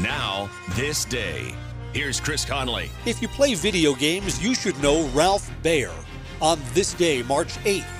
Now, this day. Here's Chris Conley. If you play video games, you should know Ralph Baer on this day, March 8th.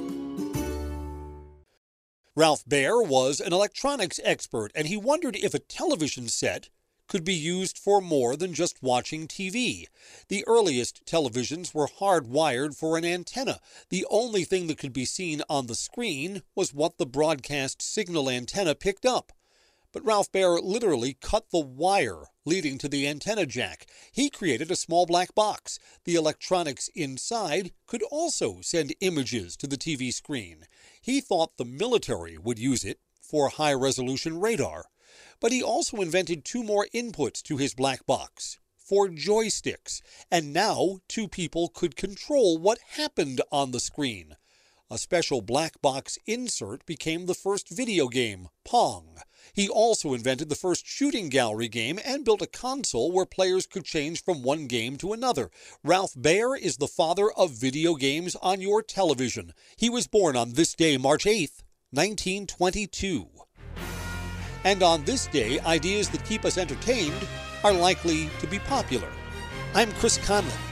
Ralph Baer was an electronics expert, and he wondered if a television set could be used for more than just watching TV. The earliest televisions were hardwired for an antenna. The only thing that could be seen on the screen was what the broadcast signal antenna picked up. But Ralph Baer literally cut the wire leading to the antenna jack. He created a small black box. The electronics inside could also send images to the TV screen. He thought the military would use it for high resolution radar. But he also invented two more inputs to his black box for joysticks, and now two people could control what happened on the screen. A special black box insert became the first video game, Pong. He also invented the first shooting gallery game and built a console where players could change from one game to another. Ralph Baer is the father of video games on your television. He was born on this day, March 8th, 1922. And on this day, ideas that keep us entertained are likely to be popular. I'm Chris Conlon.